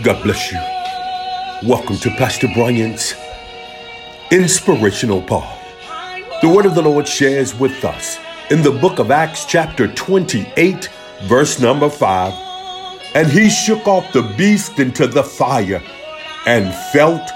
God bless you. Welcome to Pastor Bryant's Inspirational Paul. The word of the Lord shares with us in the book of Acts, chapter 28, verse number 5. And he shook off the beast into the fire and felt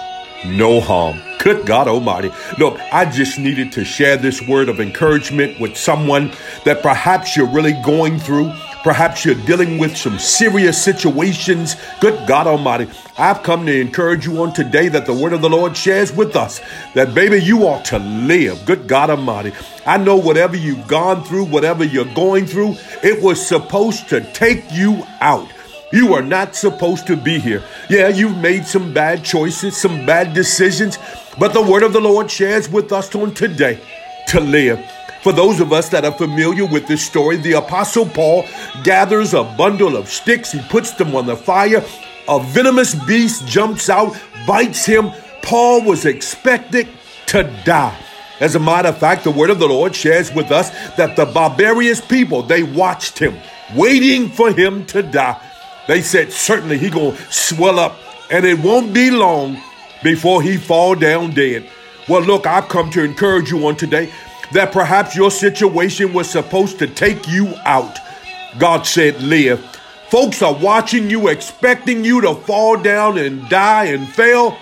no harm. Good God Almighty. Look, I just needed to share this word of encouragement with someone that perhaps you're really going through Perhaps you're dealing with some serious situations. Good God Almighty, I've come to encourage you on today that the word of the Lord shares with us that, baby, you ought to live. Good God Almighty. I know whatever you've gone through, whatever you're going through, it was supposed to take you out. You are not supposed to be here. Yeah, you've made some bad choices, some bad decisions, but the word of the Lord shares with us on today to live. For those of us that are familiar with this story, the Apostle Paul gathers a bundle of sticks, he puts them on the fire. A venomous beast jumps out, bites him. Paul was expected to die. As a matter of fact, the word of the Lord shares with us that the barbarous people, they watched him, waiting for him to die. They said, certainly he gonna swell up, and it won't be long before he fall down dead. Well, look, I've come to encourage you on today that perhaps your situation was supposed to take you out. God said, Live. Folks are watching you, expecting you to fall down and die and fail.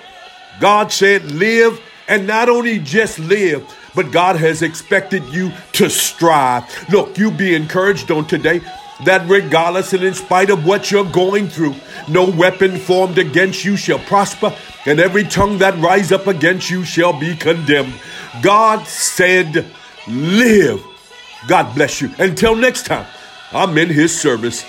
God said, Live. And not only just live, but God has expected you to strive. Look, you be encouraged on today that regardless and in spite of what you're going through, no weapon formed against you shall prosper, and every tongue that rise up against you shall be condemned. God said, live. God bless you. Until next time, I'm in his service.